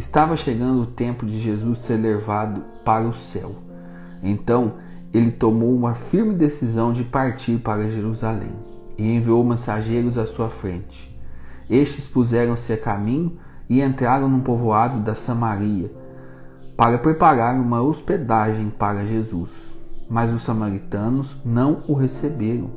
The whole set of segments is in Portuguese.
Estava chegando o tempo de Jesus ser levado para o céu. Então, ele tomou uma firme decisão de partir para Jerusalém e enviou mensageiros à sua frente. Estes puseram-se a caminho e entraram num povoado da Samaria para preparar uma hospedagem para Jesus. Mas os samaritanos não o receberam,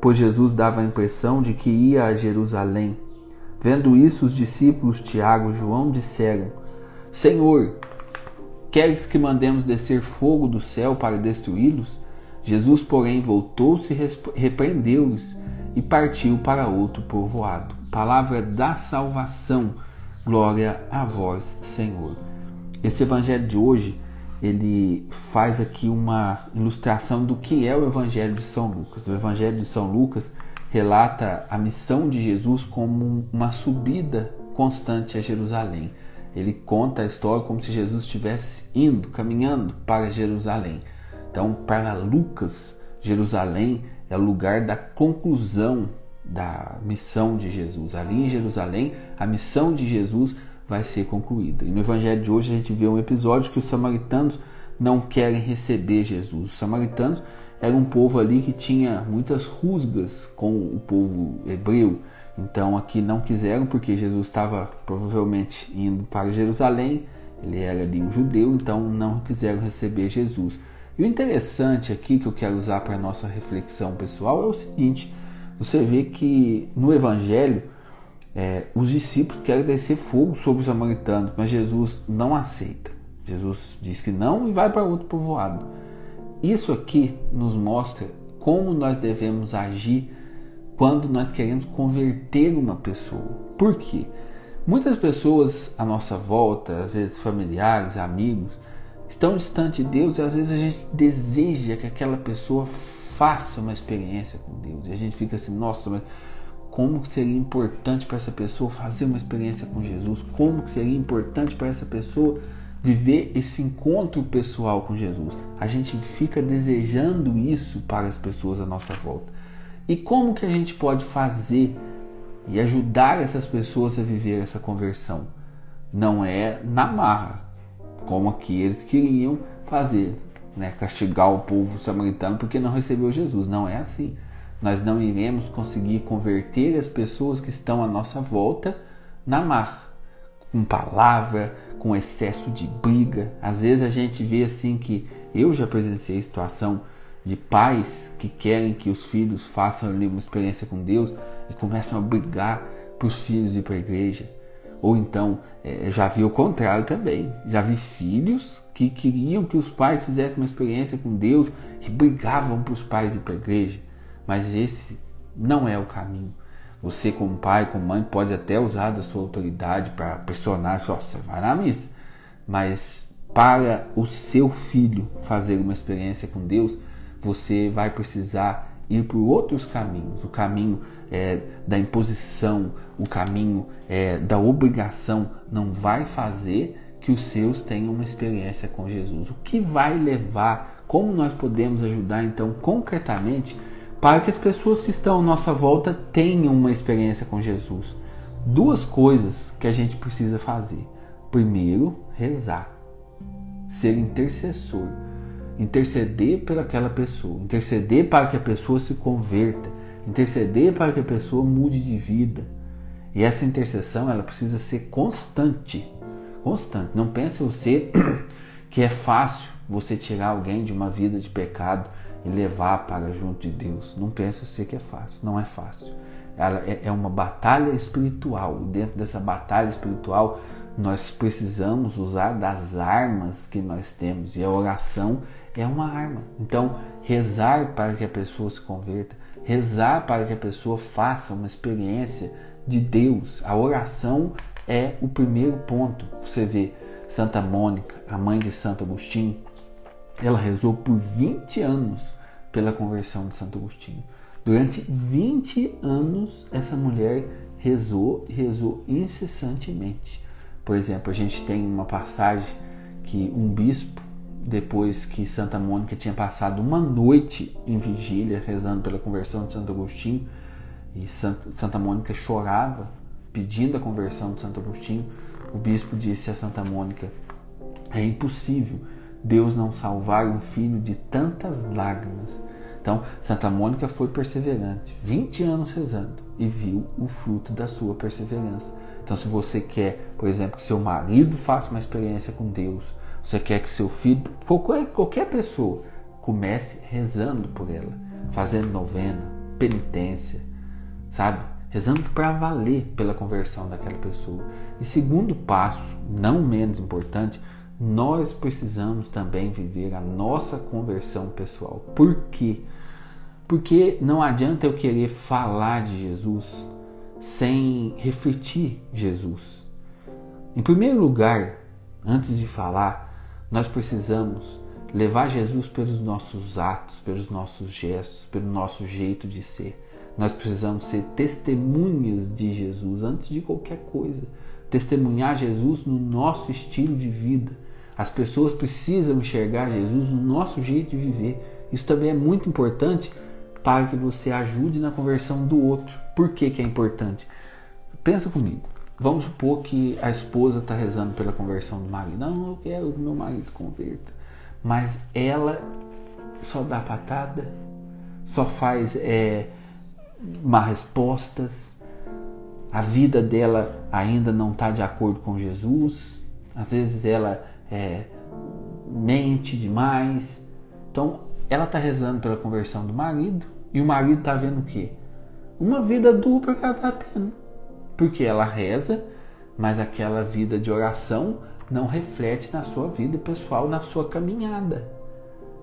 pois Jesus dava a impressão de que ia a Jerusalém. Vendo isso, os discípulos Tiago e João disseram: Senhor, queres que mandemos descer fogo do céu para destruí-los? Jesus, porém, voltou-se e repreendeu-os e partiu para outro povoado. Palavra da salvação. Glória a vós, Senhor. Esse evangelho de hoje, ele faz aqui uma ilustração do que é o evangelho de São Lucas. O evangelho de São Lucas relata a missão de Jesus como uma subida constante a Jerusalém. Ele conta a história como se Jesus estivesse indo, caminhando para Jerusalém. Então, para Lucas, Jerusalém é o lugar da conclusão da missão de Jesus. Ali em Jerusalém, a missão de Jesus vai ser concluída. E no evangelho de hoje a gente vê um episódio que os samaritanos não querem receber Jesus. Os samaritanos eram um povo ali que tinha muitas rusgas com o povo hebreu. Então aqui não quiseram porque Jesus estava provavelmente indo para Jerusalém. Ele era ali um judeu, então não quiseram receber Jesus. E o interessante aqui que eu quero usar para nossa reflexão pessoal é o seguinte: você vê que no Evangelho é, os discípulos querem descer fogo sobre os samaritanos, mas Jesus não aceita. Jesus diz que não e vai para outro povoado. Isso aqui nos mostra como nós devemos agir quando nós queremos converter uma pessoa. Por quê? Muitas pessoas à nossa volta, às vezes familiares, amigos, estão distantes de Deus e às vezes a gente deseja que aquela pessoa faça uma experiência com Deus. E a gente fica assim, nossa, mas como seria importante para essa pessoa fazer uma experiência com Jesus, como que seria importante para essa pessoa viver esse encontro pessoal com Jesus. A gente fica desejando isso para as pessoas à nossa volta. E como que a gente pode fazer e ajudar essas pessoas a viver essa conversão? Não é na marra, como aqui eles queriam fazer, né? castigar o povo samaritano porque não recebeu Jesus. Não é assim nós não iremos conseguir converter as pessoas que estão à nossa volta na mar, com palavra, com excesso de briga. Às vezes a gente vê assim que eu já presenciei situação de pais que querem que os filhos façam ali uma experiência com Deus e começam a brigar para os filhos ir para a igreja. Ou então, é, já vi o contrário também. Já vi filhos que queriam que os pais fizessem uma experiência com Deus e brigavam para os pais ir para a igreja. Mas esse não é o caminho. Você, como pai, como mãe, pode até usar da sua autoridade para pressionar, só você vai na missa. Mas para o seu filho fazer uma experiência com Deus, você vai precisar ir por outros caminhos. O caminho é, da imposição, o caminho é, da obrigação não vai fazer que os seus tenham uma experiência com Jesus. O que vai levar, como nós podemos ajudar então concretamente para que as pessoas que estão à nossa volta tenham uma experiência com Jesus. Duas coisas que a gente precisa fazer. Primeiro, rezar. Ser intercessor. Interceder pelaquela pessoa. Interceder para que a pessoa se converta. Interceder para que a pessoa mude de vida. E essa intercessão ela precisa ser constante. Constante. Não pense você que é fácil você tirar alguém de uma vida de pecado e levar para junto de Deus. Não pense você que é fácil, não é fácil. Ela é, é uma batalha espiritual. Dentro dessa batalha espiritual, nós precisamos usar das armas que nós temos. E a oração é uma arma. Então, rezar para que a pessoa se converta, rezar para que a pessoa faça uma experiência de Deus. A oração é o primeiro ponto. Você vê Santa Mônica, a mãe de Santo Agostinho, ela rezou por 20 anos pela conversão de Santo Agostinho. Durante 20 anos, essa mulher rezou e rezou incessantemente. Por exemplo, a gente tem uma passagem que um bispo, depois que Santa Mônica tinha passado uma noite em vigília rezando pela conversão de Santo Agostinho, e Santa Mônica chorava pedindo a conversão de Santo Agostinho, o bispo disse a Santa Mônica: é impossível Deus não salvar um filho de tantas lágrimas. Então, Santa Mônica foi perseverante, 20 anos rezando e viu o fruto da sua perseverança. Então, se você quer, por exemplo, que seu marido faça uma experiência com Deus, você quer que seu filho, qualquer, qualquer pessoa, comece rezando por ela, fazendo novena, penitência, sabe? Rezando para valer pela conversão daquela pessoa. E segundo passo, não menos importante, nós precisamos também viver a nossa conversão pessoal. Por quê? Porque não adianta eu querer falar de Jesus sem refletir Jesus. Em primeiro lugar, antes de falar, nós precisamos levar Jesus pelos nossos atos, pelos nossos gestos, pelo nosso jeito de ser. Nós precisamos ser testemunhas de Jesus antes de qualquer coisa. Testemunhar Jesus no nosso estilo de vida. As pessoas precisam enxergar Jesus no nosso jeito de viver. Isso também é muito importante para que você ajude na conversão do outro. Por que, que é importante? Pensa comigo. Vamos supor que a esposa está rezando pela conversão do marido. Não, eu quero que meu marido se converta. Mas ela só dá patada, só faz é, má respostas. A vida dela ainda não está de acordo com Jesus. Às vezes ela é, mente demais. Então ela está rezando pela conversão do marido e o marido está vendo o quê? Uma vida dupla que ela está tendo. Porque ela reza, mas aquela vida de oração não reflete na sua vida pessoal, na sua caminhada.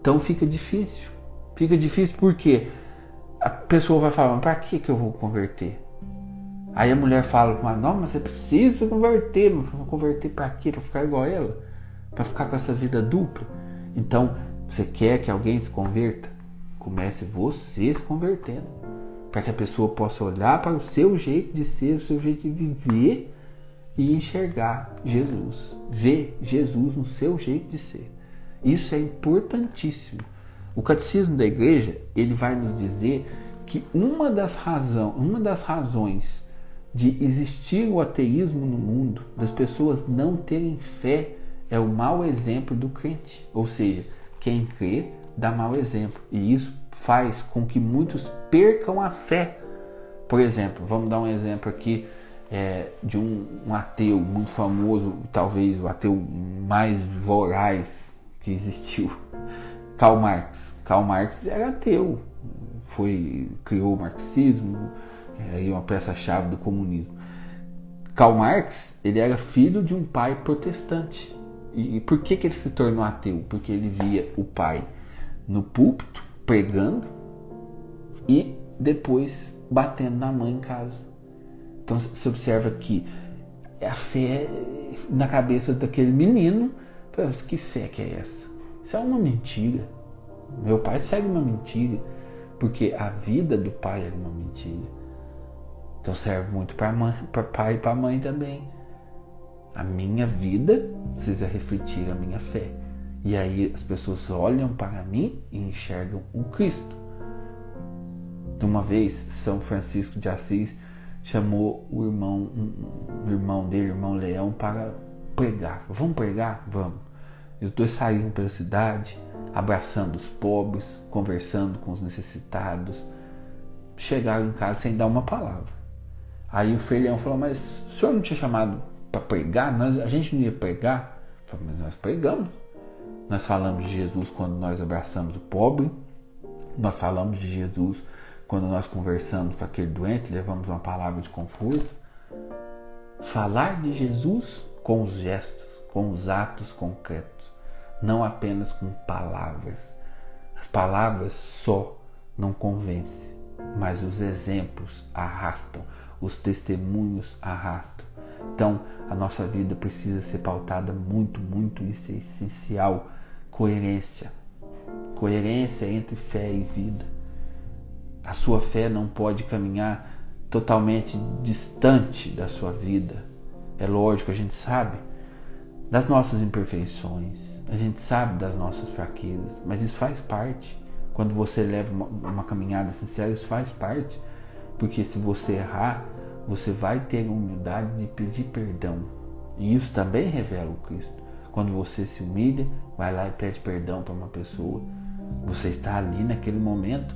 Então fica difícil. Fica difícil porque a pessoa vai falar, para que, que eu vou converter? Aí a mulher fala com ela, não, mas você precisa converter, mas vou converter para quê? Para ficar igual a ela? Para ficar com essa vida dupla? Então, você quer que alguém se converta? Comece você se convertendo. Para que a pessoa possa olhar para o seu jeito de ser, o seu jeito de viver e enxergar Jesus. Ver Jesus no seu jeito de ser. Isso é importantíssimo. O catecismo da igreja, ele vai nos dizer que uma das, razão, uma das razões de existir o ateísmo no mundo, das pessoas não terem fé, é o mau exemplo do crente. Ou seja, quem crê dá mau exemplo. E isso faz com que muitos percam a fé. Por exemplo, vamos dar um exemplo aqui é, de um, um, ateu muito famoso, talvez o ateu mais voraz que existiu, Karl Marx. Karl Marx era ateu, foi criou o marxismo, é, uma peça-chave do comunismo. Karl Marx ele era filho de um pai protestante. E, e por que, que ele se tornou ateu? Porque ele via o pai no púlpito, pregando e depois batendo na mãe em casa. Então você observa que a fé na cabeça daquele menino, que fé que é essa? Isso é uma mentira. Meu pai segue uma mentira, porque a vida do pai é uma mentira. Então serve muito para pai e para mãe também. A minha vida precisa refletir a minha fé. E aí as pessoas olham para mim e enxergam o Cristo. De uma vez, São Francisco de Assis chamou o irmão, o irmão dele, o irmão Leão, para pregar. Vamos pregar? Vamos. E os dois saíram pela cidade, abraçando os pobres, conversando com os necessitados. Chegaram em casa sem dar uma palavra. Aí o Frei Leão falou: Mas o senhor não tinha chamado para pregar? Nós, a gente não ia pregar? Falei, Mas nós pregamos. Nós falamos de Jesus quando nós abraçamos o pobre, nós falamos de Jesus quando nós conversamos com aquele doente, levamos uma palavra de conforto. Falar de Jesus com os gestos, com os atos concretos, não apenas com palavras. As palavras só não convencem, mas os exemplos arrastam, os testemunhos arrastam. Então, a nossa vida precisa ser pautada muito, muito, isso é essencial coerência. Coerência entre fé e vida. A sua fé não pode caminhar totalmente distante da sua vida. É lógico, a gente sabe das nossas imperfeições, a gente sabe das nossas fraquezas, mas isso faz parte. Quando você leva uma, uma caminhada sincera, isso faz parte. Porque se você errar, você vai ter a humildade de pedir perdão. E isso também revela o Cristo. Quando você se humilha, vai lá e pede perdão para uma pessoa. Você está ali naquele momento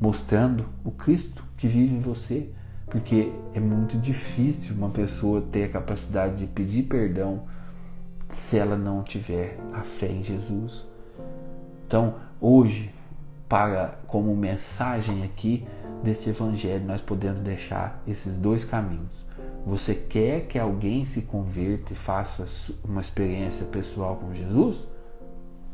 mostrando o Cristo que vive em você. Porque é muito difícil uma pessoa ter a capacidade de pedir perdão se ela não tiver a fé em Jesus. Então, hoje, para como mensagem aqui desse evangelho, nós podemos deixar esses dois caminhos. Você quer que alguém se converta e faça uma experiência pessoal com Jesus?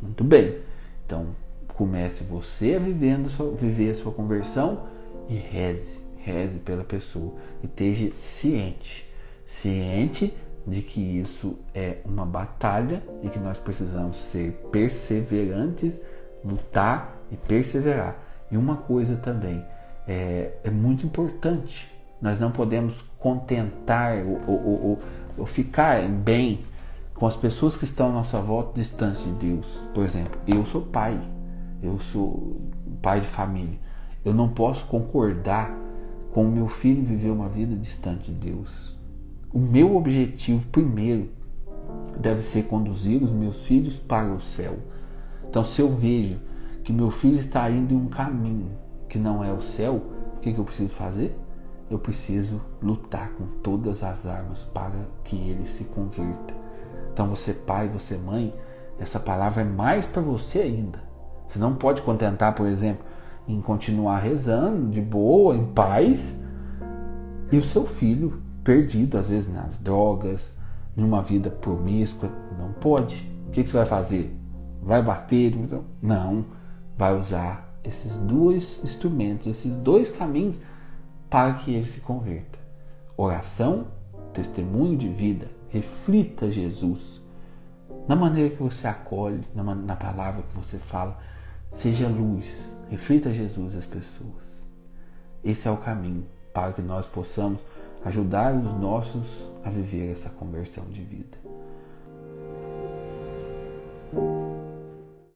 Muito bem. Então, comece você a vivendo, viver a sua conversão e reze, reze pela pessoa e esteja ciente, ciente de que isso é uma batalha e que nós precisamos ser perseverantes, lutar e perseverar. E uma coisa também é, é muito importante: nós não podemos contentar ou, ou, ou, ou ficar bem com as pessoas que estão à nossa volta distante de Deus. Por exemplo, eu sou pai, eu sou pai de família. Eu não posso concordar com o meu filho viver uma vida distante de Deus. O meu objetivo primeiro deve ser conduzir os meus filhos para o céu. Então, se eu vejo que meu filho está indo em um caminho que não é o céu, o que, que eu preciso fazer? Eu preciso lutar com todas as armas para que ele se converta. Então, você pai, você mãe, essa palavra é mais para você ainda. Você não pode contentar, por exemplo, em continuar rezando de boa, em paz, e o seu filho perdido, às vezes nas drogas, numa vida promíscua. Não pode. O que, que você vai fazer? Vai bater? Não vai usar esses dois instrumentos, esses dois caminhos para que ele se converta. Oração, testemunho de vida, reflita Jesus. Na maneira que você acolhe, na, na palavra que você fala, seja luz, reflita Jesus às pessoas. Esse é o caminho para que nós possamos ajudar os nossos a viver essa conversão de vida.